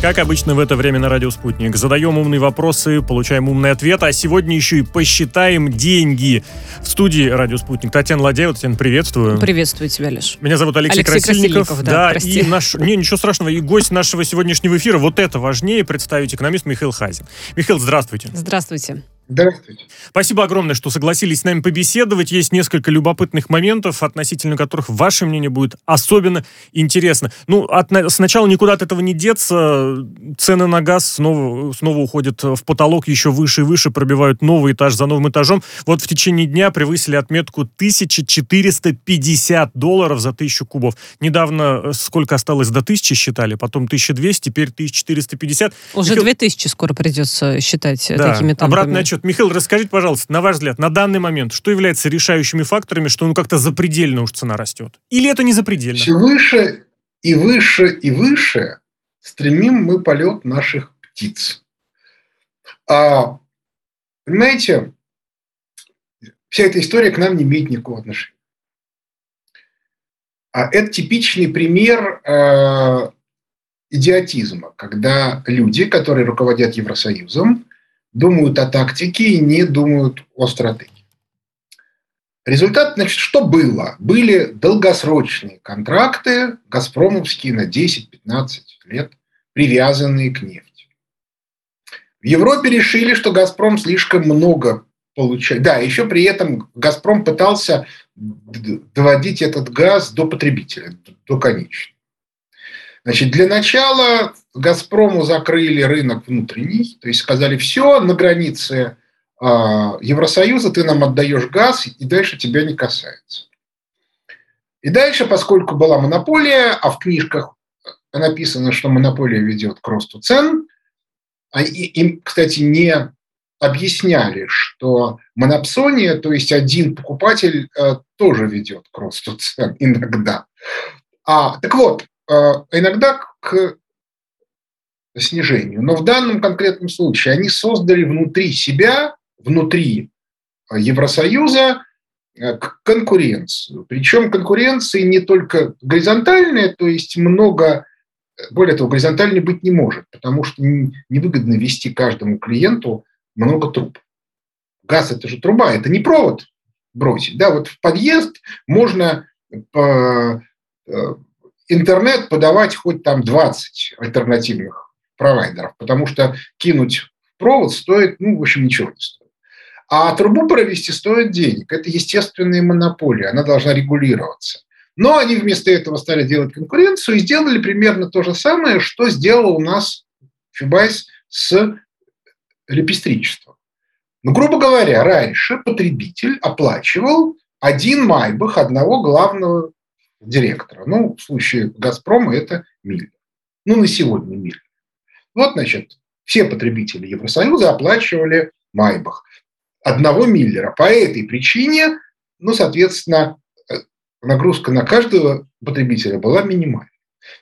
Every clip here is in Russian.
Как обычно в это время на Радио Спутник. Задаем умные вопросы, получаем умные ответы, а сегодня еще и посчитаем деньги. В студии Радио Спутник Татьяна Ладеева. Татьяна, приветствую. Приветствую тебя, Леш. Меня зовут Алексей, Алексей Красильников. Красильников, да, прости. и наш... Не, ничего страшного. И гость нашего сегодняшнего эфира, вот это важнее, представить экономист Михаил Хазин. Михаил, здравствуйте. Здравствуйте. Здравствуйте. Спасибо огромное, что согласились с нами побеседовать. Есть несколько любопытных моментов, относительно которых ваше мнение будет особенно интересно. Ну, от, сначала никуда от этого не деться. Цены на газ снова, снова уходят в потолок еще выше и выше, пробивают новый этаж за новым этажом. Вот в течение дня превысили отметку 1450 долларов за тысячу кубов. Недавно э, сколько осталось до 1000 считали, потом 1200, теперь 1450. Уже Михаил... 2000 скоро придется считать э, да. такими темпами. Обратный отчет. Михаил, расскажите, пожалуйста, на ваш взгляд, на данный момент, что является решающими факторами, что ну как-то запредельно уж цена растет? Или это не запредельно? Все выше и выше и выше стремим мы полет наших птиц. А, понимаете, вся эта история к нам не имеет никакого отношения. А это типичный пример э, идиотизма, когда люди, которые руководят Евросоюзом, думают о тактике и не думают о стратегии. Результат, значит, что было? Были долгосрочные контракты, газпромовские на 10-15 лет, привязанные к нефти. В Европе решили, что «Газпром» слишком много получает. Да, еще при этом «Газпром» пытался доводить этот газ до потребителя, до конечного. Значит, для начала «Газпрому» закрыли рынок внутренний, то есть сказали, все, на границе а, Евросоюза ты нам отдаешь газ, и дальше тебя не касается. И дальше, поскольку была монополия, а в книжках написано, что монополия ведет к росту цен, а им, кстати, не объясняли, что монопсония, то есть один покупатель, э, тоже ведет к росту цен иногда. А, так вот, иногда к снижению. Но в данном конкретном случае они создали внутри себя внутри Евросоюза э, конкуренцию. Причем конкуренции не только горизонтальная, то есть много, более того, горизонтальной быть не может, потому что невыгодно вести каждому клиенту много труб. Газ – это же труба, это не провод бросить. Да, вот в подъезд можно по э, интернет подавать хоть там 20 альтернативных провайдеров, потому что кинуть провод стоит, ну, в общем, ничего не стоит. А трубу провести стоит денег. Это естественная монополия, она должна регулироваться. Но они вместо этого стали делать конкуренцию и сделали примерно то же самое, что сделал у нас Фибайс с лепестричеством. Ну, грубо говоря, раньше потребитель оплачивал один майбах одного главного директора. Ну, в случае «Газпрома» это Миллер. Ну, на сегодня Миллер. Вот, значит, все потребители Евросоюза оплачивали майбах одного Миллера. По этой причине, ну, соответственно, э, нагрузка на каждого потребителя была минимальной.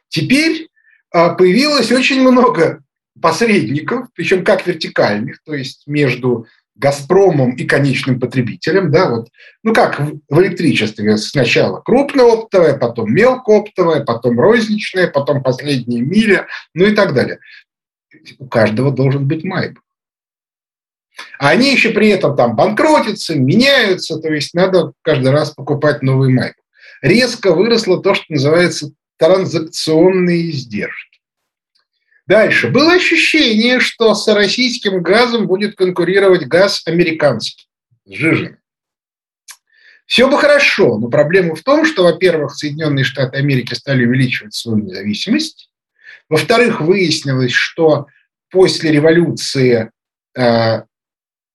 Теперь а, появилось очень много посредников, причем как вертикальных, то есть между Газпромом и конечным потребителем, да, вот, ну как в электричестве, сначала крупнооптовое, потом мелкооптовое, потом розничное, потом последняя миля, ну и так далее. У каждого должен быть майб. А они еще при этом там банкротятся, меняются, то есть надо каждый раз покупать новый майк. Резко выросло то, что называется транзакционные издержки. Дальше. Было ощущение, что с российским газом будет конкурировать газ американский, сжиженный. Все бы хорошо, но проблема в том, что, во-первых, Соединенные Штаты Америки стали увеличивать свою независимость. Во-вторых, выяснилось, что после революции э,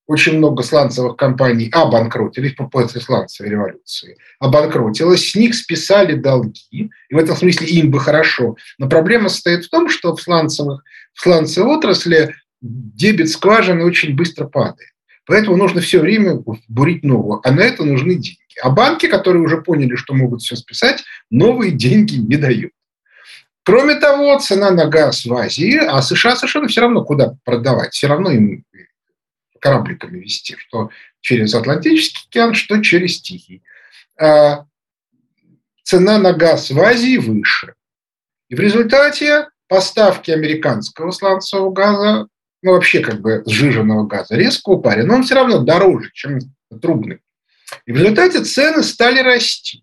очень много сланцевых компаний обанкротились по после сланцевой революции, обанкротилось, с них списали долги, и в этом смысле им бы хорошо. Но проблема состоит в том, что в, сланцевых, в сланцевой отрасли дебет скважины очень быстро падает. Поэтому нужно все время бурить новую, а на это нужны деньги. А банки, которые уже поняли, что могут все списать, новые деньги не дают. Кроме того, цена на газ в Азии, а США совершенно все равно куда продавать, все равно им корабликами вести, что через Атлантический океан, что через Тихий. А цена на газ в Азии выше. И в результате поставки американского сланцевого газа, ну вообще как бы сжиженного газа, резко упали, но он все равно дороже, чем трубный. И в результате цены стали расти.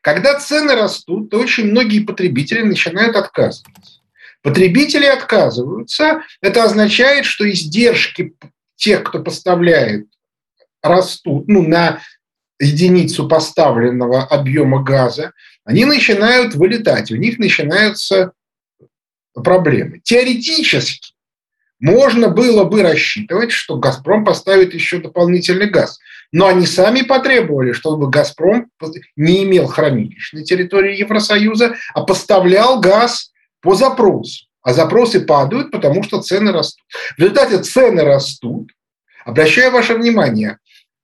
Когда цены растут, то очень многие потребители начинают отказываться. Потребители отказываются, это означает, что издержки тех, кто поставляет, растут ну, на единицу поставленного объема газа, они начинают вылетать, у них начинаются проблемы. Теоретически можно было бы рассчитывать, что «Газпром» поставит еще дополнительный газ. Но они сами потребовали, чтобы «Газпром» не имел хранилищ на территории Евросоюза, а поставлял газ по запросу. А запросы падают, потому что цены растут. В результате цены растут. Обращаю ваше внимание,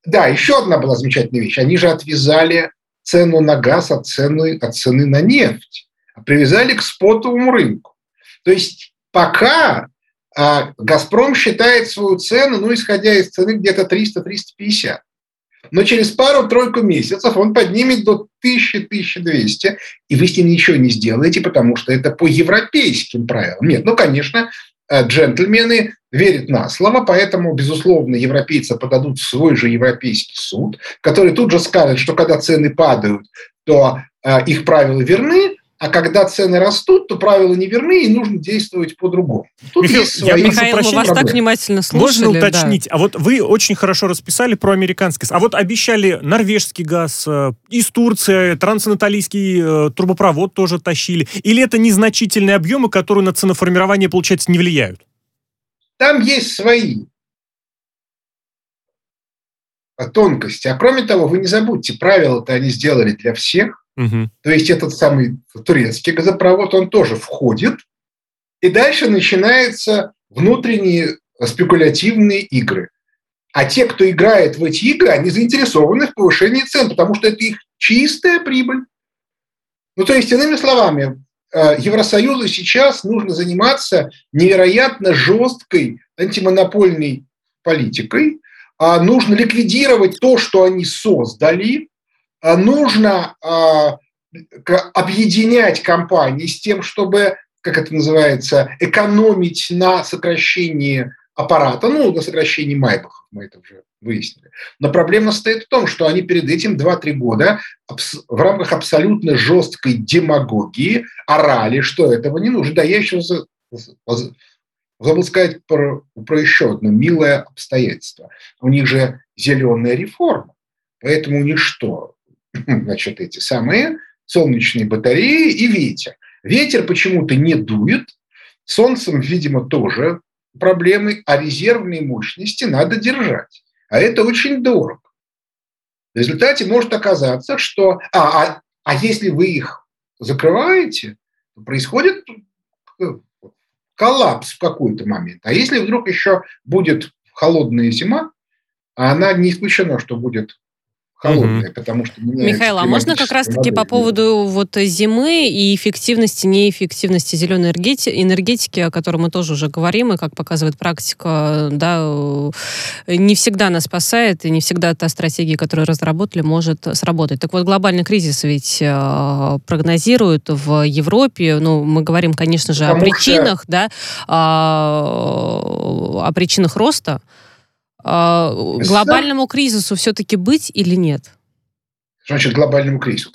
да, еще одна была замечательная вещь. Они же отвязали цену на газ от цены, от цены на нефть. Привязали к спотовому рынку. То есть пока а, «Газпром» считает свою цену, ну, исходя из цены, где-то 300-350. Но через пару-тройку месяцев он поднимет до 1000-1200, и вы с ним ничего не сделаете, потому что это по европейским правилам. Нет, ну, конечно, э, джентльмены верят на слово, поэтому, безусловно, европейцы подадут в свой же европейский суд, который тут же скажет, что когда цены падают, то э, их правила верны, а когда цены растут, то правила не верны, и нужно действовать по-другому. Тут Михаил, есть свои я Михаил, мы вас проблемы. так внимательно слушали. Можно уточнить? Да. А вот вы очень хорошо расписали про американский газ. А вот обещали норвежский газ, э, из Турции, трансанатолийский э, трубопровод тоже тащили. Или это незначительные объемы, которые на ценоформирование, получается, не влияют? Там есть свои тонкости. А кроме того, вы не забудьте, правила-то они сделали для всех. Угу. То есть этот самый турецкий газопровод, он тоже входит, и дальше начинаются внутренние спекулятивные игры. А те, кто играет в эти игры, они заинтересованы в повышении цен, потому что это их чистая прибыль. Ну, то есть, иными словами, э, Евросоюзу сейчас нужно заниматься невероятно жесткой антимонопольной политикой, а нужно ликвидировать то, что они создали, нужно а, объединять компании с тем, чтобы, как это называется, экономить на сокращении аппарата, ну, на сокращении майбахов, мы это уже выяснили. Но проблема стоит в том, что они перед этим 2-3 года в рамках абсолютно жесткой демагогии орали, что этого не нужно. Да, я еще забыл сказать про, про еще одно милое обстоятельство. У них же зеленая реформа, поэтому у них что? значит, эти самые солнечные батареи и ветер. Ветер почему-то не дует, солнцем, видимо, тоже проблемы, а резервные мощности надо держать. А это очень дорого. В результате может оказаться, что... А, а, а если вы их закрываете, происходит э, коллапс в какой-то момент. А если вдруг еще будет холодная зима, а она не исключено, что будет холодная, угу. потому что Михаил, а можно как раз-таки по поводу вот зимы и эффективности, неэффективности зеленой энергетики, энергетики, о которой мы тоже уже говорим, и как показывает практика, да, не всегда нас спасает, и не всегда та стратегия, которую разработали, может сработать. Так вот, глобальный кризис ведь э, прогнозируют в Европе, ну, мы говорим, конечно же, потому о причинах, что... да, о, о причинах роста, а, глобальному кризису все-таки быть или нет? Значит глобальному кризису?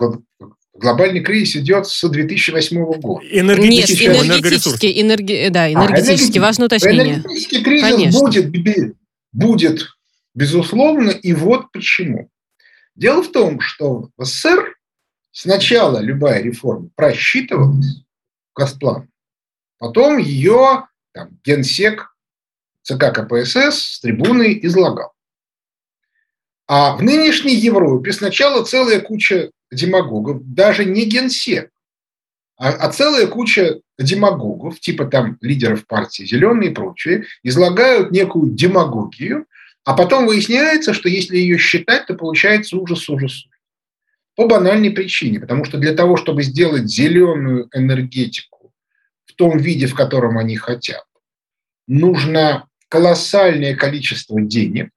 Глобальный кризис идет с 2008 года. Энергетический, Нет, энергетический, энерги... Э, да, энергетический, а, важное уточнение. Энергетический кризис будет, будет, безусловно, и вот почему. Дело в том, что в СССР сначала любая реформа просчитывалась, Газплан, потом ее там, генсек ЦК КПСС с трибуны излагал. А в нынешней Европе сначала целая куча демагогов, даже не генсек, а, а целая куча демагогов, типа там лидеров партии «Зеленые» и прочие, излагают некую демагогию, а потом выясняется, что если ее считать, то получается ужас, ужас. По банальной причине, потому что для того, чтобы сделать зеленую энергетику в том виде, в котором они хотят, нужно колоссальное количество денег.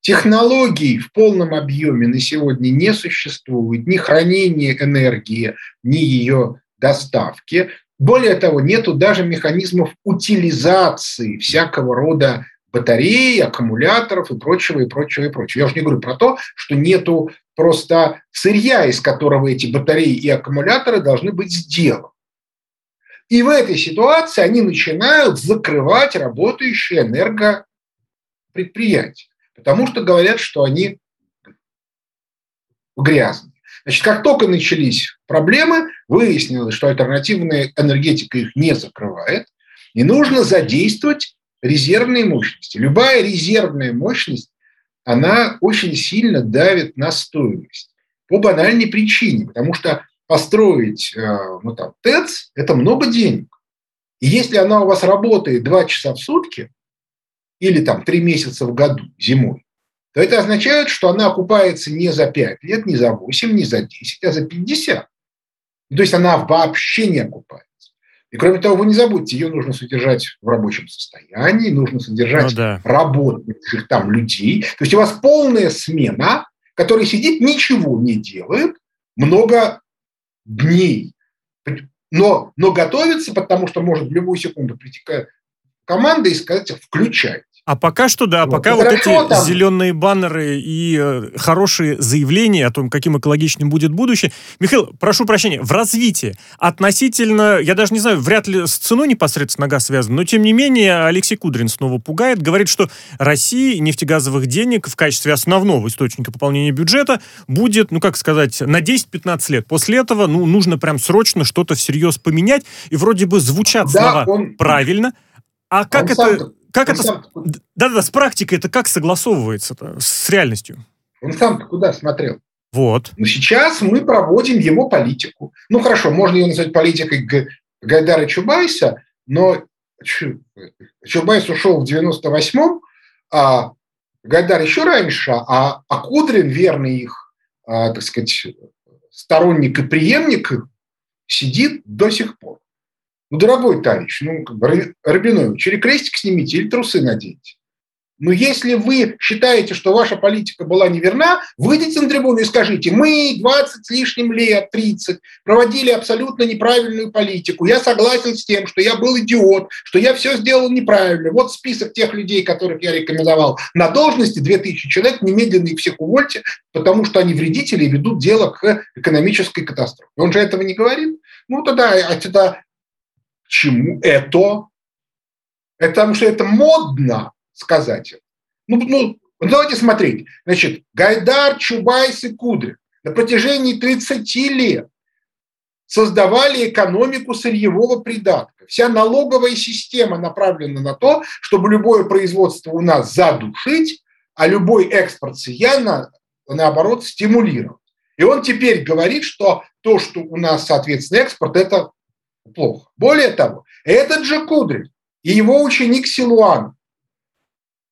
Технологий в полном объеме на сегодня не существует, ни хранения энергии, ни ее доставки. более того, нету даже механизмов утилизации всякого рода батарей, аккумуляторов и прочего, и прочего, и прочего. Я уже не говорю про то, что нету просто сырья, из которого эти батареи и аккумуляторы должны быть сделаны. И в этой ситуации они начинают закрывать работающие энергопредприятия, потому что говорят, что они грязные. Значит, как только начались проблемы, выяснилось, что альтернативная энергетика их не закрывает, и нужно задействовать резервные мощности. Любая резервная мощность, она очень сильно давит на стоимость по банальной причине, потому что построить э, ну, там, ТЭЦ – это много денег. И если она у вас работает 2 часа в сутки или там 3 месяца в году зимой, то это означает, что она окупается не за 5 лет, не за 8, не за 10, а за 50. То есть она вообще не окупается. И кроме того, вы не забудьте, ее нужно содержать в рабочем состоянии, нужно содержать ну, да. работающих там людей. То есть у вас полная смена, который сидит, ничего не делает, много дней. Но, но готовится, потому что может в любую секунду прийти команда и сказать, включай. А пока что, да, вот. пока вот эти там. зеленые баннеры и э, хорошие заявления о том, каким экологичным будет будущее. Михаил, прошу прощения, в развитии относительно, я даже не знаю, вряд ли с ценой непосредственно газ связан, но тем не менее Алексей Кудрин снова пугает, говорит, что России нефтегазовых денег в качестве основного источника пополнения бюджета будет, ну как сказать, на 10-15 лет. После этого, ну, нужно прям срочно что-то всерьез поменять, и вроде бы звучат да, слова он... правильно, а как он это... Сам как он это... Да-да, с практикой это как согласовывается с реальностью? Он сам куда смотрел? Вот. Но сейчас мы проводим его политику. Ну, хорошо, можно ее назвать политикой Гайдара Чубайса, но Чубайс ушел в 98-м, а Гайдар еще раньше, а, а Кудрин, верный их, а, так сказать, сторонник и преемник, сидит до сих пор. Ну, дорогой товарищ, ну, Рабинович, или крестик снимите, или трусы наденьте. Но если вы считаете, что ваша политика была неверна, выйдите на трибуну и скажите, мы 20 с лишним лет, 30, проводили абсолютно неправильную политику. Я согласен с тем, что я был идиот, что я все сделал неправильно. Вот список тех людей, которых я рекомендовал на должности, 2000 человек, немедленно их всех увольте, потому что они вредители и ведут дело к экономической катастрофе. Он же этого не говорит. Ну, тогда, а тогда чему это? Это потому что это модно сказать. Ну, ну, давайте смотреть. Значит, Гайдар, Чубайс и Кудрин на протяжении 30 лет создавали экономику сырьевого придатка. Вся налоговая система направлена на то, чтобы любое производство у нас задушить, а любой экспорт сырья, на, наоборот, стимулировать. И он теперь говорит, что то, что у нас, соответственно, экспорт, это плохо. Более того, этот же Кудрин и его ученик Силуан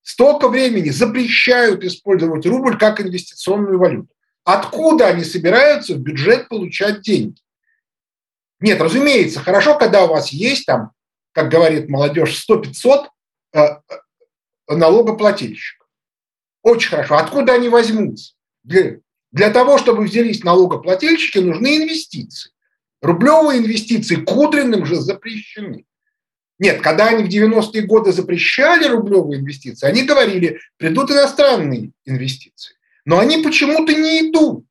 столько времени запрещают использовать рубль как инвестиционную валюту. Откуда они собираются в бюджет получать деньги? Нет, разумеется, хорошо, когда у вас есть там, как говорит молодежь, 100-500 э, э, налогоплательщиков. Очень хорошо. Откуда они возьмутся? Для, для того, чтобы взялись налогоплательщики, нужны инвестиции. Рублевые инвестиции Кудриным же запрещены. Нет, когда они в 90-е годы запрещали рублевые инвестиции, они говорили, придут иностранные инвестиции. Но они почему-то не идут,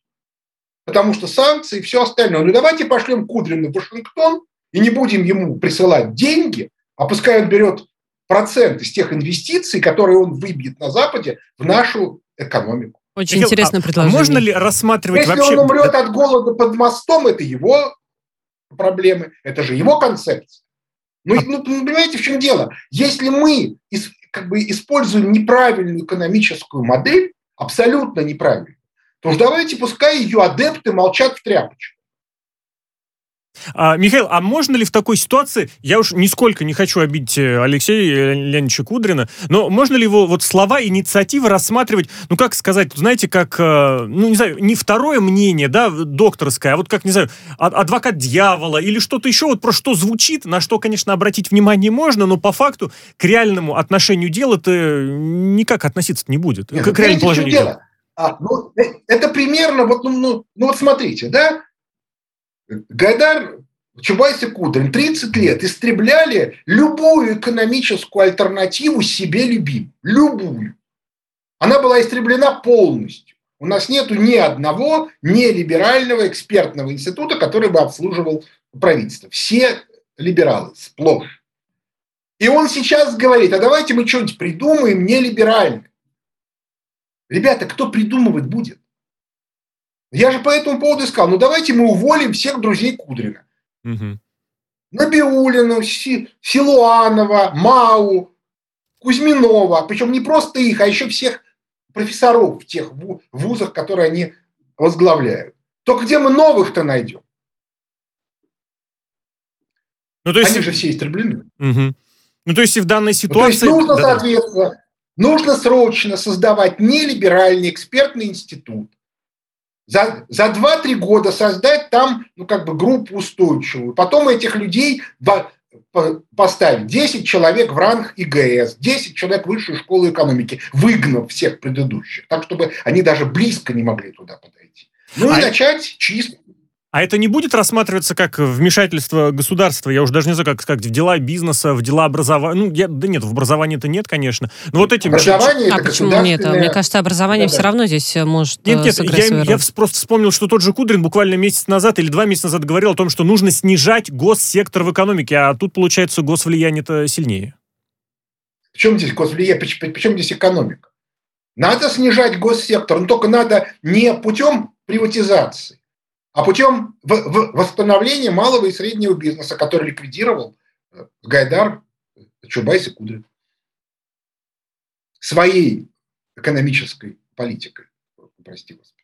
потому что санкции и все остальное. Ну давайте пошлем Кудрина в Вашингтон и не будем ему присылать деньги, а пускай он берет процент из тех инвестиций, которые он выбьет на Западе в нашу экономику. Очень Михаил, интересное а предложение. Можно ли рассматривать Если вообще... он умрет от голода под мостом, это его проблемы, это же его концепция. Ну, а ну, понимаете, в чем дело? Если мы как бы используем неправильную экономическую модель, абсолютно неправильную, то уж давайте пускай ее адепты молчат в тряпочку. А, Михаил, а можно ли в такой ситуации, я уж нисколько не хочу обидеть э, Алексея Леонидовича Кудрина, но можно ли его вот слова инициативы рассматривать, ну как сказать, знаете, как, э, ну не знаю, не второе мнение, да, докторское, а вот как, не знаю, адвокат дьявола или что-то еще, вот про что звучит, на что, конечно, обратить внимание можно, но по факту к реальному отношению дела это никак относиться не будет. Нет, к реальному положению дела. А, ну, э, это примерно, вот, ну, ну, ну вот смотрите, да, Гайдар Чубайс и Кудрин 30 лет истребляли любую экономическую альтернативу себе любимую. Любую. Она была истреблена полностью. У нас нету ни одного нелиберального экспертного института, который бы обслуживал правительство. Все либералы, сплошь. И он сейчас говорит, а давайте мы что-нибудь придумаем нелиберальное. Ребята, кто придумывать будет? Я же по этому поводу сказал, ну давайте мы уволим всех друзей Кудрина. Угу. Набиулину, Силуанова, Мау, Кузьминова. Причем не просто их, а еще всех профессоров в тех вузах, которые они возглавляют. Только где мы новых-то найдем? Ну, то есть... Они же все истреблены. Угу. Ну, то есть и в данной ситуации... Ну, то есть нужно, да, соответственно, нужно срочно создавать нелиберальный экспертный институт, за, за 2-3 года создать там, ну, как бы группу устойчивую. Потом этих людей поставить 10 человек в ранг ИГС, 10 человек в высшую школу экономики, выгнав всех предыдущих, так, чтобы они даже близко не могли туда подойти. Ну а... и начать чисто а это не будет рассматриваться как вмешательство государства? Я уже даже не знаю, как сказать, в дела бизнеса, в дела образования. Ну, я, да нет, в образовании это нет, конечно. Но вот этим... Образование А почему нет? Мне кажется, образование да, все равно здесь э, может Нет, нет, я, я просто вспомнил, что тот же Кудрин буквально месяц назад или два месяца назад говорил о том, что нужно снижать госсектор в экономике, а тут, получается, госвлияние-то сильнее. В чем здесь госвлияние, причем здесь экономика? Надо снижать госсектор, но только надо не путем приватизации, а путем восстановления малого и среднего бизнеса, который ликвидировал э, Гайдар, Чубайс и Кудрин своей экономической политикой, прости господи.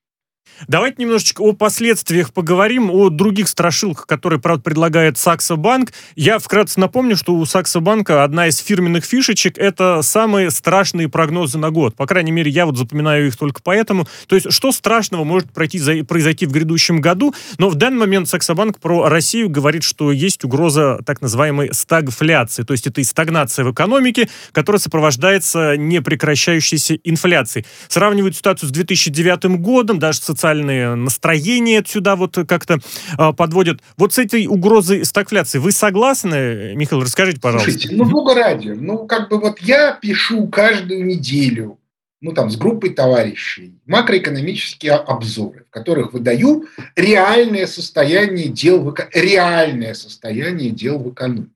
Давайте немножечко о последствиях поговорим, о других страшилках, которые, правда, предлагает Саксо Банк. Я вкратце напомню, что у Саксо Банка одна из фирменных фишечек – это самые страшные прогнозы на год. По крайней мере, я вот запоминаю их только поэтому. То есть, что страшного может пройти, произойти в грядущем году? Но в данный момент Саксо Банк про Россию говорит, что есть угроза так называемой стагфляции. То есть, это и стагнация в экономике, которая сопровождается непрекращающейся инфляцией. Сравнивают ситуацию с 2009 годом, даже с социальные настроения сюда вот как-то э, подводят. Вот с этой угрозой стагфляции вы согласны? Михаил, расскажите, пожалуйста. Слушайте, ну, бога ради. Ну, как бы вот я пишу каждую неделю ну, там, с группой товарищей, макроэкономические обзоры, в которых выдаю реальное состояние дел в, реальное состояние дел в экономике.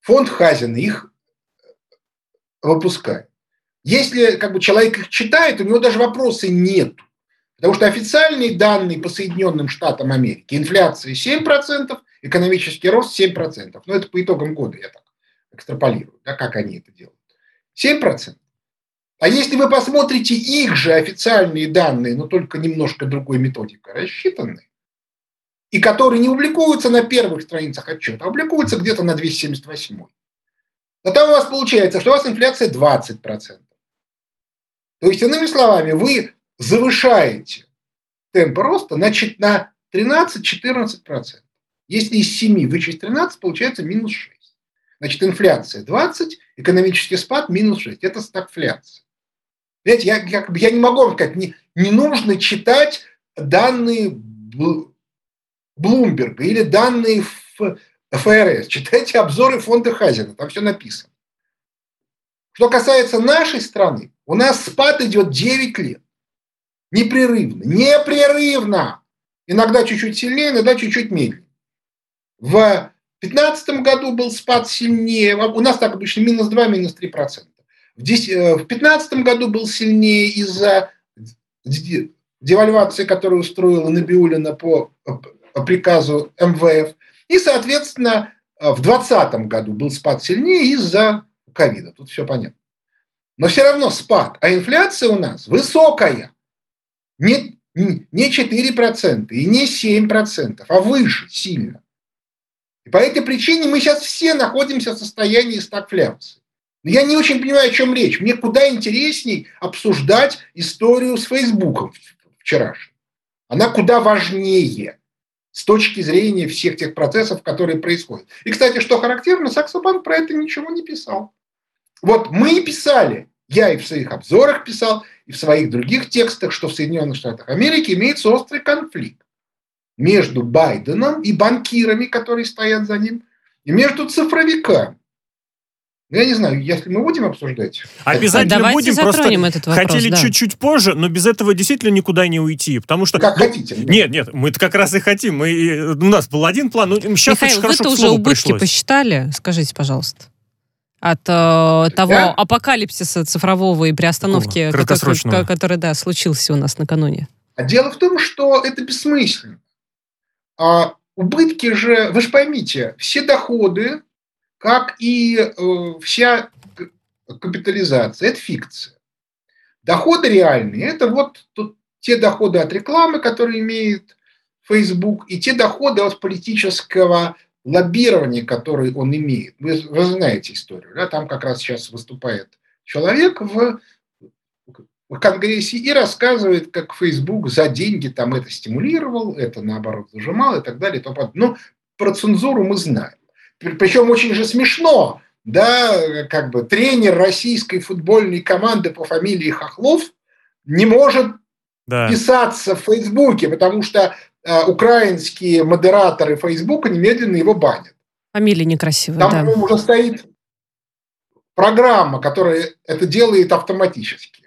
Фонд Хазина их выпускает. Если как бы, человек их читает, у него даже вопроса нет. Потому что официальные данные по Соединенным Штатам Америки, инфляция 7%, экономический рост 7%. Но это по итогам года я так экстраполирую, да, как они это делают. 7%. А если вы посмотрите их же официальные данные, но только немножко другой методикой рассчитанные, и которые не публикуются на первых страницах отчета, а публикуются где-то на 278. Но там у вас получается, что у вас инфляция 20%. То есть, иными словами, вы завышаете темп роста значит, на 13-14%. Если из 7 вычесть 13, получается минус 6. Значит, инфляция 20, экономический спад минус 6. Это стагфляция. Понимаете, я, я, я не могу вам сказать, не, не нужно читать данные Блумберга или данные ФРС. Читайте обзоры фонда Хазина, там все написано. Что касается нашей страны, у нас спад идет 9 лет. Непрерывно. Непрерывно. Иногда чуть-чуть сильнее, иногда чуть-чуть медленнее. В 2015 году был спад сильнее. У нас так обычно минус 2, минус 3 процента. В 2015 э, году был сильнее из-за девальвации, которую устроила Набиулина по приказу МВФ. И, соответственно, э, в 2020 году был спад сильнее из-за ковида. Тут все понятно. Но все равно спад. А инфляция у нас высокая не, не 4% и не 7%, а выше сильно. И по этой причине мы сейчас все находимся в состоянии стагфляции. Но я не очень понимаю, о чем речь. Мне куда интересней обсуждать историю с Фейсбуком вчерашней. Она куда важнее с точки зрения всех тех процессов, которые происходят. И, кстати, что характерно, Саксобанк про это ничего не писал. Вот мы писали, я и в своих обзорах писал, и в своих других текстах, что в Соединенных Штатах Америки имеется острый конфликт между Байденом и банкирами, которые стоят за ним, и между цифровиками. Ну, я не знаю, если мы будем обсуждать... Обязательно Давайте будем, затронем просто этот вопрос, хотели да. чуть-чуть позже, но без этого действительно никуда не уйти, потому что... Как ну, хотите. Нет, нет, мы как раз и хотим. Мы, э, у нас был один план, но сейчас Михаил, очень хорошо вы-то уже убытки пришлось. посчитали? Скажите, пожалуйста. От э, того Я? апокалипсиса цифрового и приостановки, который, который, да, случился у нас накануне. А дело в том, что это бессмысленно. А убытки же, вы же поймите, все доходы, как и э, вся капитализация, это фикция. Доходы реальные, это вот тут те доходы от рекламы, которые имеет Facebook, и те доходы от политического лоббирования, которые он имеет. Вы, вы знаете историю, да? там как раз сейчас выступает человек в в Конгрессе и рассказывает, как Facebook за деньги там это стимулировал, это наоборот зажимал и так далее. И тому подобное. Но про цензуру мы знаем. При- Причем очень же смешно, да, как бы тренер российской футбольной команды по фамилии Хохлов не может Да. писаться в Фейсбуке, потому что украинские модераторы Фейсбука немедленно его банят. Фамилия некрасивая, Там, да. уже стоит программа, которая это делает автоматически.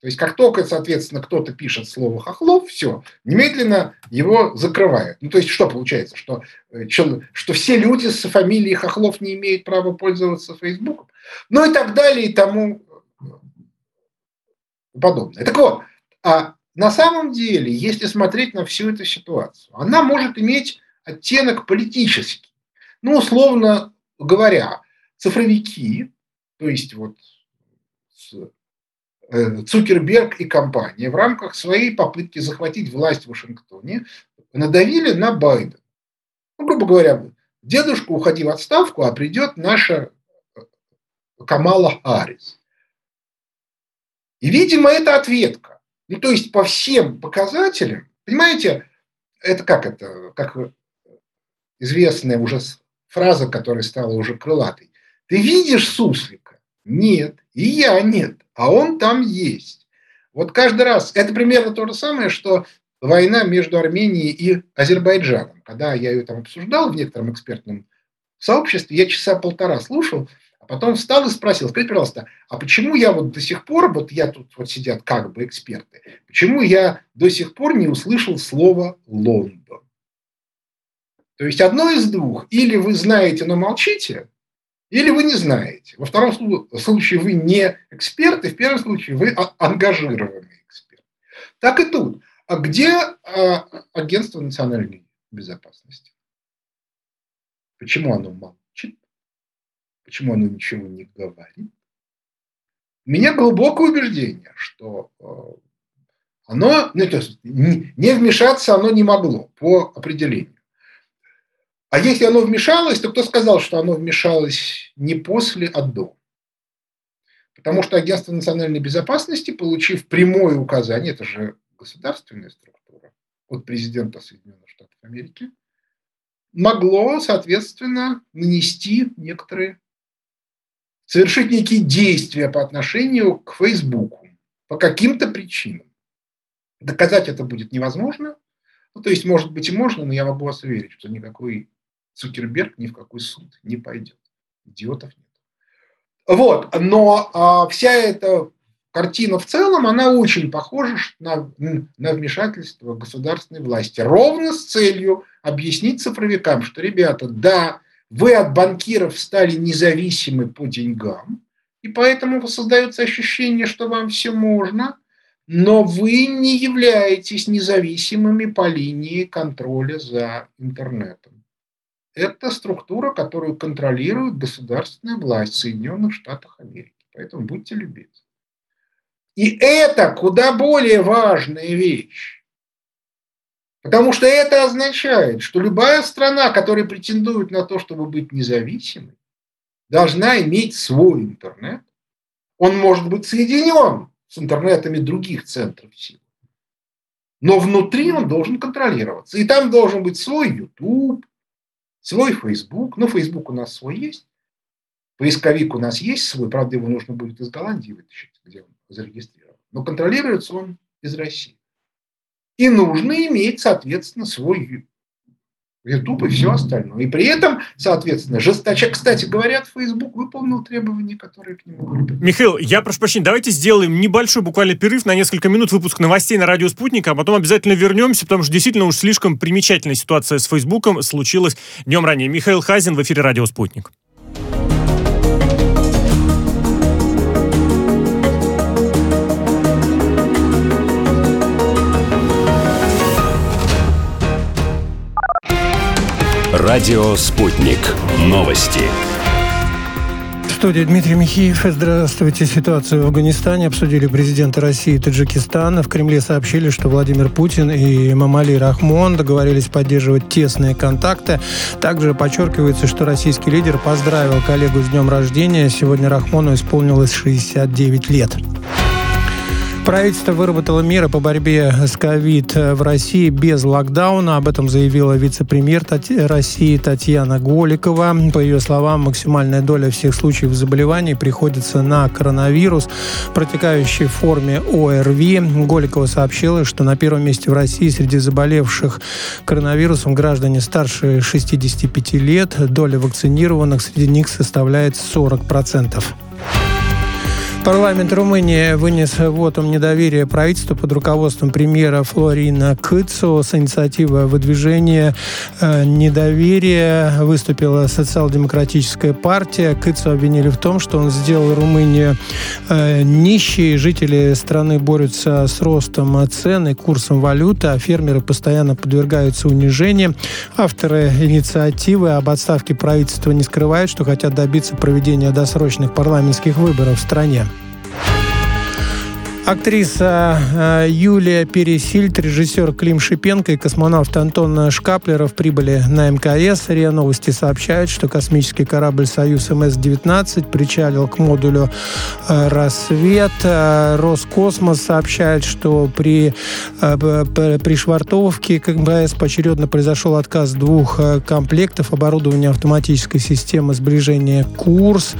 То есть, как только, соответственно, кто-то пишет слово «хохлов», все, немедленно его закрывают. Ну, то есть, что получается? Что, э, что все люди с фамилией Хохлов не имеют права пользоваться Фейсбуком? Ну, и так далее, и тому подобное. Так вот, а на самом деле, если смотреть на всю эту ситуацию, она может иметь оттенок политический. Ну, условно говоря, цифровики, то есть вот э, Цукерберг и компания в рамках своей попытки захватить власть в Вашингтоне надавили на Байдена. Ну, грубо говоря, дедушка, уходи в отставку, а придет наша э, Камала Харрис. И, видимо, это ответка. Ну, то есть по всем показателям, понимаете, это как это, как известная уже фраза, которая стала уже крылатой. Ты видишь суслика? Нет. И я нет. А он там есть. Вот каждый раз. Это примерно то же самое, что война между Арменией и Азербайджаном. Когда я ее там обсуждал в некотором экспертном сообществе, я часа полтора слушал, а потом встал и спросил, скажите, пожалуйста, а почему я вот до сих пор, вот я тут вот сидят как бы эксперты, почему я до сих пор не услышал слово Лондон? То есть одно из двух. Или вы знаете, но молчите, или вы не знаете. Во втором слу- случае вы не эксперты, в первом случае вы а- ангажированный эксперт. Так и тут. А где а, агентство национальной безопасности? Почему оно молчит? Почему оно ничего не говорит? У меня глубокое убеждение, что э, оно, ну, то есть не вмешаться оно не могло по определению. А если оно вмешалось, то кто сказал, что оно вмешалось не после, а до? Потому что Агентство национальной безопасности, получив прямое указание, это же государственная структура от президента Соединенных Штатов Америки, могло, соответственно, нанести некоторые, совершить некие действия по отношению к Фейсбуку по каким-то причинам. Доказать это будет невозможно. Ну, то есть, может быть, и можно, но я могу вас уверить, что никакой Цукерберг ни в какой суд не пойдет. Идиотов нет. Вот, но а, вся эта картина в целом, она очень похожа на, на вмешательство государственной власти. Ровно с целью объяснить цифровикам, что, ребята, да, вы от банкиров стали независимы по деньгам, и поэтому создается ощущение, что вам все можно, но вы не являетесь независимыми по линии контроля за интернетом. Это структура, которую контролирует государственная власть Соединенных Штатов Америки. Поэтому будьте любезны. И это куда более важная вещь. Потому что это означает, что любая страна, которая претендует на то, чтобы быть независимой, должна иметь свой интернет. Он может быть соединен с интернетами других центров силы. Но внутри он должен контролироваться. И там должен быть свой YouTube, свой Facebook. Ну, Facebook у нас свой есть. Поисковик у нас есть свой. Правда, его нужно будет из Голландии вытащить, где он зарегистрирован. Но контролируется он из России. И нужно иметь, соответственно, свой YouTube и все остальное. И при этом, соответственно, жесточе. Кстати, говорят, Facebook выполнил требования, которые к нему были. Михаил, я прошу прощения, давайте сделаем небольшой буквально перерыв на несколько минут выпуск новостей на радио «Спутник», а потом обязательно вернемся, потому что действительно уж слишком примечательная ситуация с Фейсбуком случилась днем ранее. Михаил Хазин в эфире радио «Спутник». Радио «Спутник». Новости. В студии Дмитрий Михеев. Здравствуйте. Ситуацию в Афганистане обсудили президенты России и Таджикистана. В Кремле сообщили, что Владимир Путин и Мамали Рахмон договорились поддерживать тесные контакты. Также подчеркивается, что российский лидер поздравил коллегу с днем рождения. Сегодня Рахмону исполнилось 69 лет. Правительство выработало меры по борьбе с ковид в России без локдауна. Об этом заявила вице-премьер России Татьяна Голикова. По ее словам, максимальная доля всех случаев заболеваний приходится на коронавирус, протекающий в форме ОРВИ. Голикова сообщила, что на первом месте в России среди заболевших коронавирусом граждане старше 65 лет. Доля вакцинированных среди них составляет 40%. Парламент Румынии вынес вотом недоверия правительству под руководством премьера Флорина Кыцо. С инициативой выдвижения э, недоверия выступила социал-демократическая партия. Кыцо обвинили в том, что он сделал Румынию э, нищей. Жители страны борются с ростом цен и курсом валюты, а фермеры постоянно подвергаются унижениям. Авторы инициативы об отставке правительства не скрывают, что хотят добиться проведения досрочных парламентских выборов в стране. Актриса э, Юлия Пересильд, режиссер Клим Шипенко и космонавт Антон Шкаплеров прибыли на МКС. РИА Новости сообщают, что космический корабль «Союз МС-19» причалил к модулю э, «Рассвет». Э, Роскосмос сообщает, что при, при швартовке к МКС поочередно произошел отказ двух комплектов оборудования автоматической системы сближения «Курс».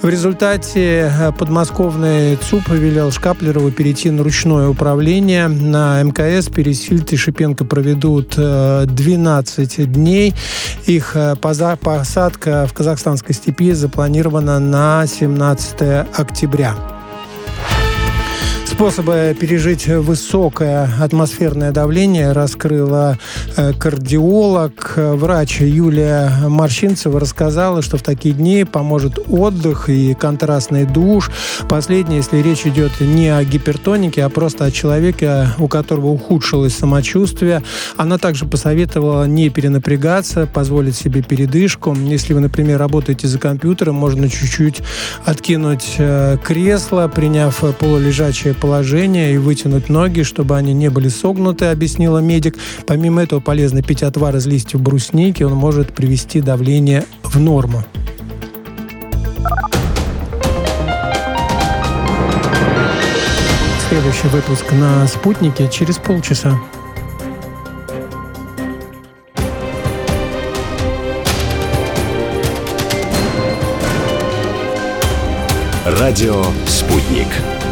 В результате подмосковный ЦУП велел Шкаплеру Кадрову перейти на ручное управление. На МКС Пересильд и Шипенко проведут 12 э, дней. Их э, посадка в казахстанской степи запланирована на 17 октября способы пережить высокое атмосферное давление раскрыла э, кардиолог. Врач Юлия Морщинцева рассказала, что в такие дни поможет отдых и контрастный душ. Последнее, если речь идет не о гипертонике, а просто о человеке, у которого ухудшилось самочувствие. Она также посоветовала не перенапрягаться, позволить себе передышку. Если вы, например, работаете за компьютером, можно чуть-чуть откинуть э, кресло, приняв полулежачее положение положение и вытянуть ноги, чтобы они не были согнуты, объяснила медик. Помимо этого полезно пить отвар из листьев брусники, он может привести давление в норму. Следующий выпуск на «Спутнике» через полчаса. Радио «Спутник».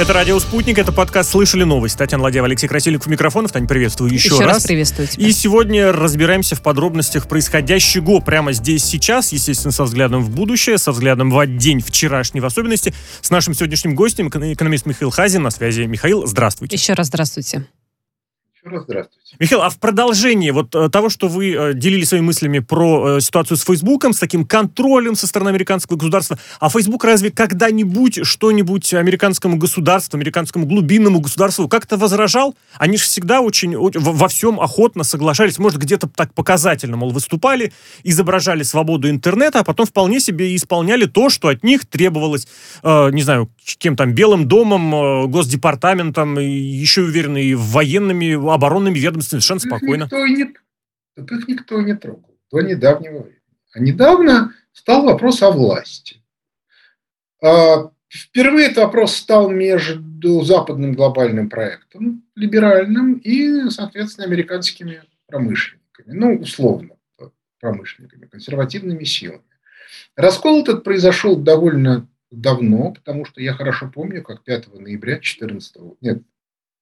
Это «Радио Спутник», это подкаст «Слышали новость». Татьяна Ладьева, Алексей Красильников, микрофонов. Тань, приветствую еще, еще раз. раз приветствую тебя. И сегодня разбираемся в подробностях происходящего прямо здесь, сейчас, естественно, со взглядом в будущее, со взглядом в день вчерашний в особенности, с нашим сегодняшним гостем, экономист Михаил Хазин. На связи Михаил, здравствуйте. Еще раз здравствуйте. Еще раз здравствуйте. Михаил, а в продолжении вот э, того, что вы э, делились своими мыслями про э, ситуацию с Фейсбуком, с таким контролем со стороны американского государства, а Фейсбук разве когда-нибудь что-нибудь американскому государству, американскому глубинному государству как-то возражал? Они же всегда очень во всем охотно соглашались, может, где-то так показательно, мол, выступали, изображали свободу интернета, а потом вполне себе исполняли то, что от них требовалось, не знаю, кем там, Белым домом, Госдепартаментом, еще уверены, и военными, оборонными ведомствами совершенно спокойно. Никто не, так их никто не трогал до недавнего времени. А недавно стал вопрос о власти. А, впервые этот вопрос стал между западным глобальным проектом, либеральным, и, соответственно, американскими промышленниками. Ну, условно, промышленниками, консервативными силами. Раскол этот произошел довольно давно, потому что я хорошо помню, как 5 ноября 14 нет,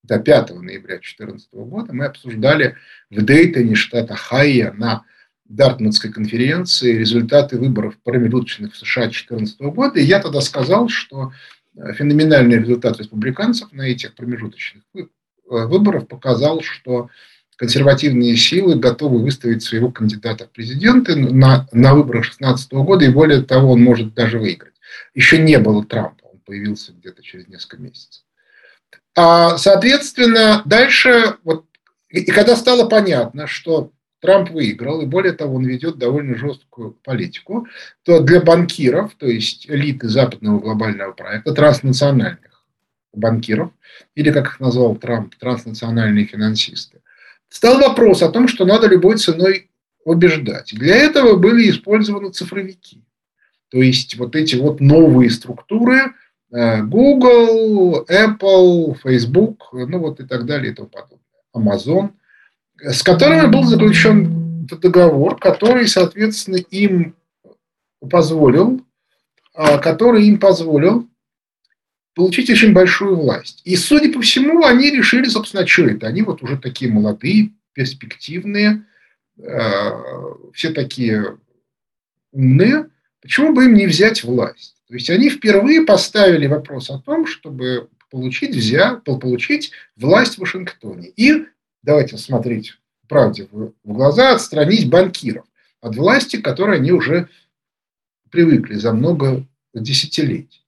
до 5 ноября 2014 года мы обсуждали в Дейтоне, штата Хайя, на Дартмутской конференции результаты выборов промежуточных в США 2014 года. И я тогда сказал, что э, феноменальный результат республиканцев на этих промежуточных э, выборах показал, что консервативные силы готовы выставить своего кандидата в президенты на, на выборах 2016 года, и более того, он может даже выиграть. Еще не было Трампа, он появился где-то через несколько месяцев. А, соответственно, дальше, вот, и когда стало понятно, что Трамп выиграл, и более того, он ведет довольно жесткую политику, то для банкиров, то есть элиты западного глобального проекта, транснациональных банкиров, или, как их назвал Трамп, транснациональные финансисты, стал вопрос о том, что надо любой ценой убеждать. Для этого были использованы цифровики. То есть вот эти вот новые структуры – Google, Apple, Facebook, ну вот и так далее и тому подобное. Amazon, с которыми был заключен договор, который, соответственно, им позволил, а, который им позволил получить очень большую власть. И, судя по всему, они решили, собственно, что это. Они вот уже такие молодые, перспективные, э, все такие умные. Почему бы им не взять власть? То есть они впервые поставили вопрос о том, чтобы получить, взять, получить власть в Вашингтоне. И, давайте смотреть правде в глаза, отстранить банкиров от власти, к которой они уже привыкли за много десятилетий.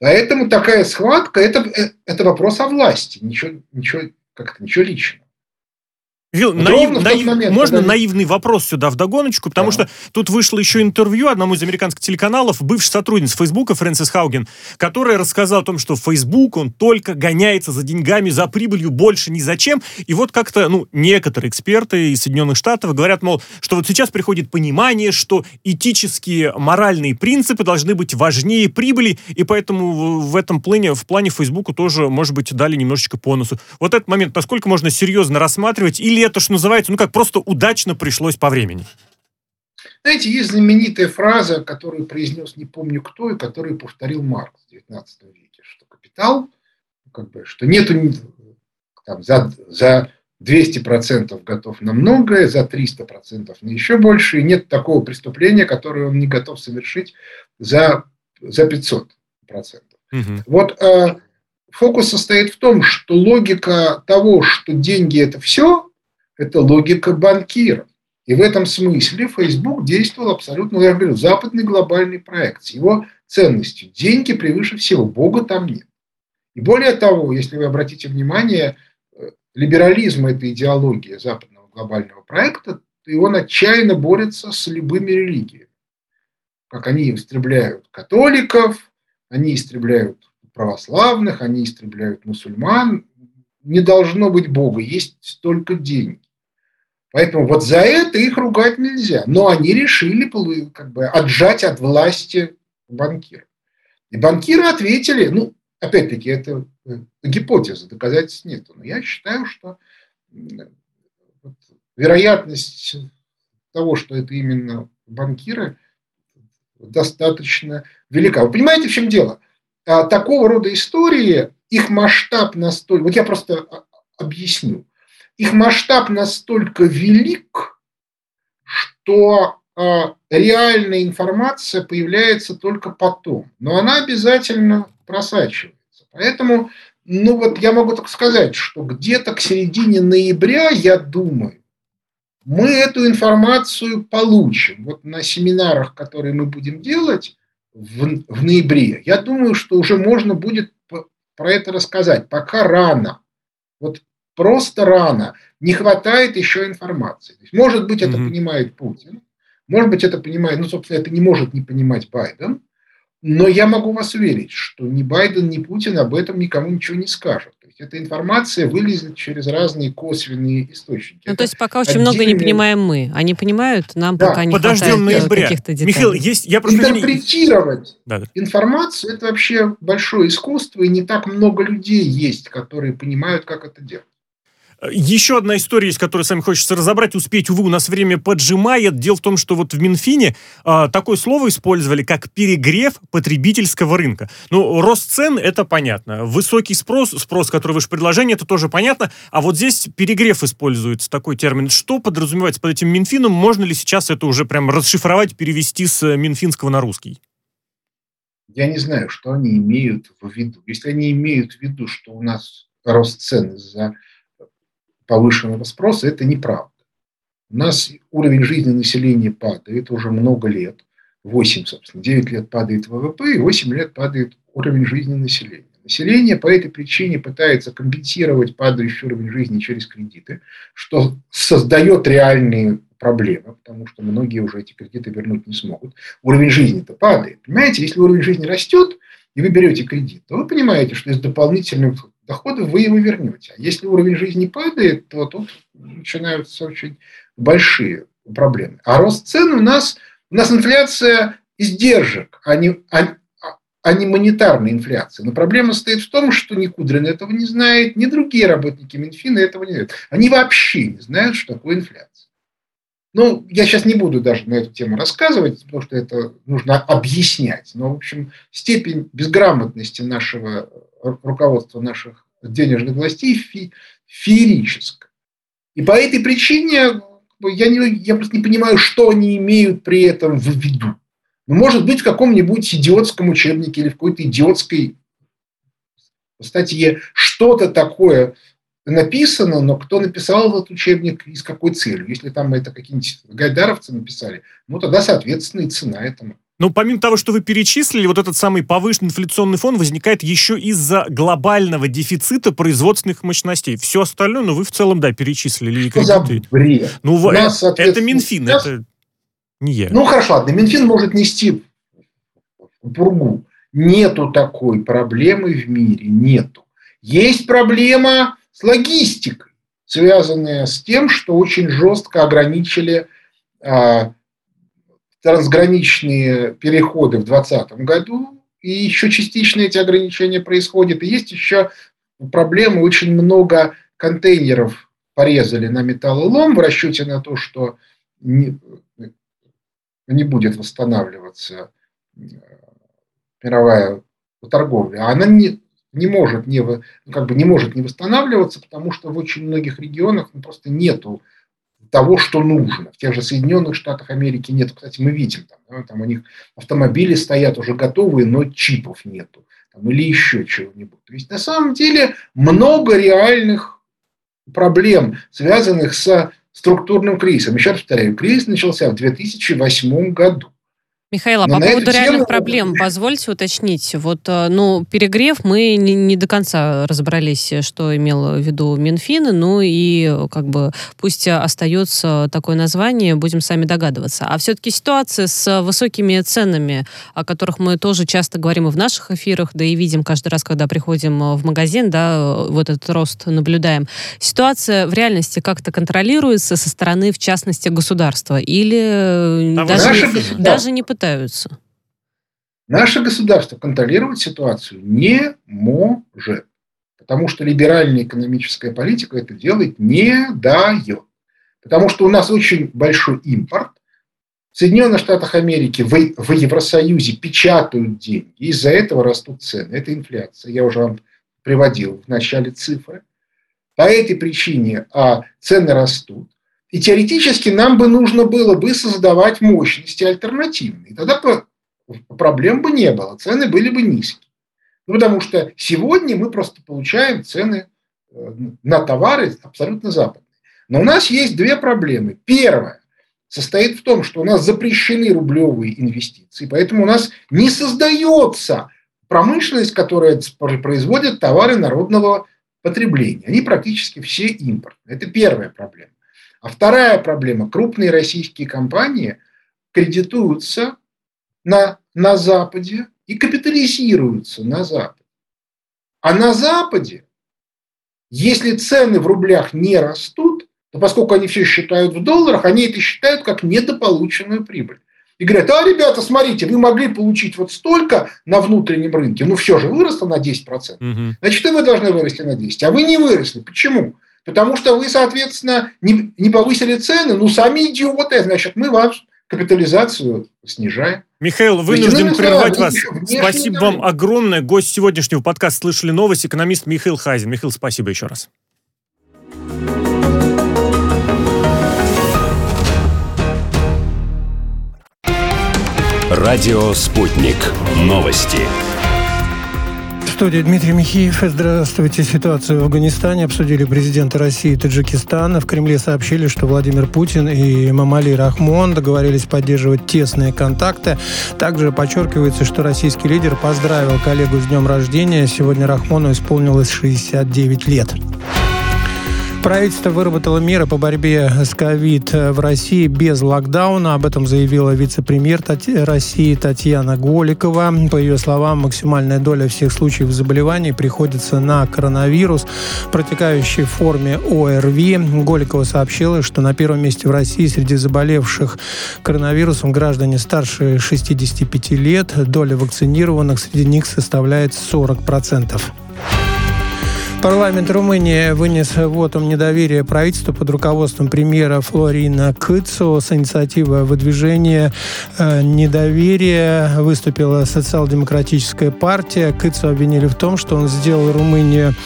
Поэтому такая схватка это, э, – это вопрос о власти, ничего, ничего, как-то ничего личного. Вил, наив, наив, момент, можно когда... наивный вопрос сюда в догоночку, потому да. что тут вышло еще интервью одному из американских телеканалов, бывший сотрудниц Фейсбука Фрэнсис Хауген, которая рассказала о том, что Фейсбук, он только гоняется за деньгами, за прибылью, больше ни зачем. И вот как-то, ну, некоторые эксперты из Соединенных Штатов говорят, мол, что вот сейчас приходит понимание, что этические, моральные принципы должны быть важнее прибыли, и поэтому в этом плане, в плане Фейсбуку тоже, может быть, дали немножечко по носу. Вот этот момент, насколько можно серьезно рассматривать, или это, что называется, ну как просто удачно пришлось по времени? Знаете, есть знаменитая фраза, которую произнес не помню кто, и которую повторил Маркс в XIX веке, что капитал, как бы, что нету там, за, за 200% готов на многое, за 300% на еще больше, и нет такого преступления, которое он не готов совершить за, за 500%. Угу. Вот э, фокус состоит в том, что логика того, что деньги – это все, это логика банкиров. И в этом смысле Facebook действовал абсолютно, я говорю, западный глобальный проект с его ценностью. Деньги превыше всего, Бога там нет. И более того, если вы обратите внимание, э, либерализм – это идеология западного глобального проекта, и он отчаянно борется с любыми религиями. Как они истребляют католиков, они истребляют православных, они истребляют мусульман. Не должно быть Бога, есть только деньги. Поэтому вот за это их ругать нельзя. Но они решили как бы, отжать от власти банкиров. И банкиры ответили, ну, опять-таки, это э, гипотеза, доказательств нет. Но я считаю, что вероятность того, что это именно банкиры, достаточно велика. Вы понимаете, в чем дело? А такого рода истории, их масштаб настолько... Вот я просто а, объясню их масштаб настолько велик, что э, реальная информация появляется только потом, но она обязательно просачивается. Поэтому, ну вот я могу так сказать, что где-то к середине ноября, я думаю, мы эту информацию получим. Вот на семинарах, которые мы будем делать в, в ноябре, я думаю, что уже можно будет про это рассказать. Пока рано. Вот просто рано, не хватает еще информации. есть, может быть, это mm-hmm. понимает Путин, может быть, это понимает, ну, собственно, это не может не понимать Байден, но я могу вас уверить, что ни Байден, ни Путин об этом никому ничего не скажут. То есть эта информация вылезет через разные косвенные источники. Ну, то есть пока очень много не понимаем мы. Они понимают, нам Да, пока не подождем хватает э, ноября. каких-то деталей. Михаил, есть... Я просто... не- Интерпретировать Да, да. информацию – это вообще большое искусство, и не так много людей есть, которые понимают, как это делать. Еще одна история, с которой с вами хочется разобрать, успеть, увы, у нас время поджимает. Дело в том, что вот в Минфине а, такое слово использовали, как перегрев потребительского рынка. Ну, рост цен, это понятно. Высокий спрос, спрос, который выше предложения, это тоже понятно. А вот здесь перегрев используется, такой термин. Что подразумевается под этим Минфином? Можно ли сейчас это уже прям расшифровать, перевести с э, минфинского на русский? Я не знаю, что они имеют в виду. Если они имеют в виду, что у нас рост цен из-за повышенного спроса, это неправда. У нас уровень жизни населения падает уже много лет. 8, собственно, 9 лет падает ВВП, и 8 лет падает уровень жизни населения. Население по этой причине пытается компенсировать падающий уровень жизни через кредиты, что создает реальные проблемы, потому что многие уже эти кредиты вернуть не смогут. Уровень жизни-то падает. Понимаете, если уровень жизни растет, и вы берете кредит, то вы понимаете, что из дополнительных доходов вы его вернете. А если уровень жизни падает, то тут начинаются очень большие проблемы. А рост цен у нас, у нас инфляция издержек, а не, а, а не монетарная инфляция. Но проблема стоит в том, что ни Кудрин этого не знает, ни другие работники Минфина этого не знают. Они вообще не знают, что такое инфляция. Ну, я сейчас не буду даже на эту тему рассказывать, потому что это нужно объяснять. Но, в общем, степень безграмотности нашего руководства наших денежных властей фе- феерическая. И по этой причине я, не, я просто не понимаю, что они имеют при этом в виду. Ну, может быть, в каком-нибудь идиотском учебнике или в какой-то идиотской статье что-то такое написано, но кто написал этот учебник и с какой целью. Если там это какие-нибудь гайдаровцы написали, ну тогда, соответственно, и цена этому. Ну, помимо того, что вы перечислили, вот этот самый повышенный инфляционный фон возникает еще из-за глобального дефицита производственных мощностей. Все остальное, ну, вы в целом, да, перечислили. Что за бред? Ну, У в- нас, это Минфин, сейчас- это не я. Ну, хорошо, ладно, Минфин может нести пургу. Нету такой проблемы в мире, нету. Есть проблема с логистикой, связанная с тем, что очень жестко ограничили а, трансграничные переходы в 2020 году, и еще частично эти ограничения происходят. И есть еще проблемы, очень много контейнеров порезали на металлолом в расчете на то, что не, не будет восстанавливаться э, мировая торговля. А она не, не может не, ну, как бы не может не восстанавливаться, потому что в очень многих регионах ну, просто нету того, что нужно. В тех же Соединенных Штатах Америки нет. Кстати, мы видим, там, там у них автомобили стоят уже готовые, но чипов нету. Там, или еще чего-нибудь. То есть на самом деле много реальных проблем, связанных с структурным кризисом. Еще раз повторяю, кризис начался в 2008 году. Михаил, а Но по поводу реальных тему- проблем, позвольте уточнить. Вот, э, ну, перегрев, мы не, не до конца разобрались, что имел в виду Минфин, ну и э, как бы пусть остается такое название, будем сами догадываться. А все-таки ситуация с высокими ценами, о которых мы тоже часто говорим и в наших эфирах, да и видим каждый раз, когда приходим э, в магазин, да, вот этот рост наблюдаем. Ситуация в реальности как-то контролируется со стороны, в частности, государства? Или э, Да, даже, даже не пытаются? Наше государство контролировать ситуацию не может, потому что либеральная экономическая политика это делать не дает. Потому что у нас очень большой импорт. В Соединенных Штатах Америки, в, в Евросоюзе печатают деньги, из-за этого растут цены. Это инфляция. Я уже вам приводил в начале цифры. По этой причине а, цены растут. И теоретически нам бы нужно было бы создавать мощности альтернативные. Тогда проблем бы не было, цены были бы низкие. Ну, потому что сегодня мы просто получаем цены э, на товары абсолютно западные. Но у нас есть две проблемы. Первая состоит в том, что у нас запрещены рублевые инвестиции, поэтому у нас не создается промышленность, которая производит товары народного потребления. Они практически все импортные. Это первая проблема. А вторая проблема. Крупные российские компании кредитуются на, на Западе и капитализируются на Западе. А на Западе Если цены в рублях не растут, то поскольку они все считают в долларах, они это считают как недополученную прибыль. И говорят, а, ребята, смотрите, вы могли получить вот столько на внутреннем рынке, ну все же выросло на 10%. Угу. Значит, и вы должны вырасти на 10%. А вы не выросли. Почему? Потому что вы, соответственно, не, не повысили цены, ну сами идиоты, значит, мы вам капитализацию снижаем. Михаил, вынужден прервать вас. Спасибо вам огромное. Гость сегодняшнего подкаста «Слышали новость» экономист Михаил Хазин. Михаил, спасибо еще раз. Радио «Спутник». Новости студии Дмитрий Михеев. Здравствуйте. Ситуацию в Афганистане обсудили президенты России и Таджикистана. В Кремле сообщили, что Владимир Путин и Мамали Рахмон договорились поддерживать тесные контакты. Также подчеркивается, что российский лидер поздравил коллегу с днем рождения. Сегодня Рахмону исполнилось 69 лет. Правительство выработало меры по борьбе с ковид в России без локдауна. Об этом заявила вице-премьер России Татьяна Голикова. По ее словам, максимальная доля всех случаев заболеваний приходится на коронавирус, протекающий в форме ОРВИ. Голикова сообщила, что на первом месте в России среди заболевших коронавирусом граждане старше 65 лет. Доля вакцинированных среди них составляет 40%. Парламент Румынии вынес вотом недоверия правительству под руководством премьера Флорина Кыцо с инициативой выдвижения э, недоверия выступила социал-демократическая партия. Кыцо обвинили в том, что он сделал Румынию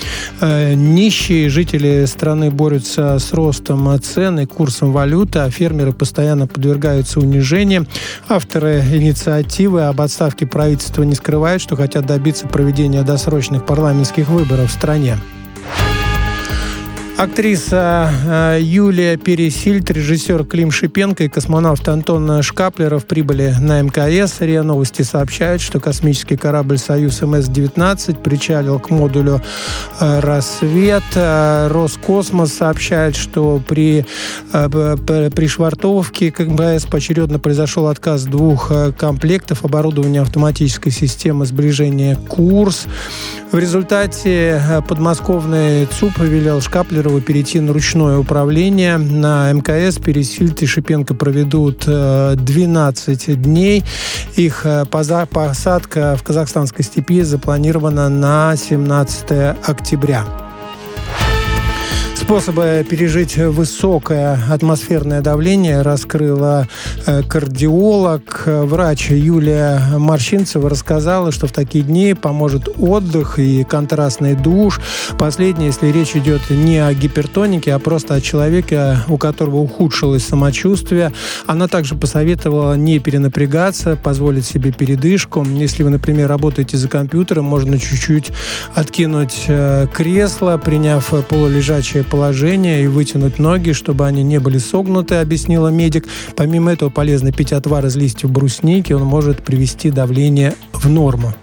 э, нищей. Жители страны борются с ростом цен и курсом валюты, а фермеры постоянно подвергаются унижениям. Авторы инициативы об отставке правительства не скрывают, что хотят добиться проведения досрочных парламентских выборов в стране. Актриса э, Юлия Пересильд, режиссер Клим Шипенко и космонавт Антон Шкаплеров прибыли на МКС. РИА Новости сообщают, что космический корабль «Союз МС-19» причалил к модулю э, «Рассвет». Э, Роскосмос сообщает, что при, при швартовке к МКС поочередно произошел отказ двух комплектов оборудования автоматической системы сближения «Курс». В результате подмосковный ЦУП повелел Шкаплеру Кадырова перейти на ручное управление. На МКС Пересильд и Шипенко проведут 12 э, дней. Их э, посадка в казахстанской степи запланирована на 17 октября. Способы пережить высокое атмосферное давление раскрыла э, кардиолог. Врач Юлия Морщинцева рассказала, что в такие дни поможет отдых и контрастный душ. Последнее, если речь идет не о гипертонике, а просто о человеке, у которого ухудшилось самочувствие. Она также посоветовала не перенапрягаться, позволить себе передышку. Если вы, например, работаете за компьютером, можно чуть-чуть откинуть э, кресло, приняв полулежачее положение положение и вытянуть ноги, чтобы они не были согнуты, объяснила медик. Помимо этого полезно пить отвар из листьев брусники, он может привести давление в норму.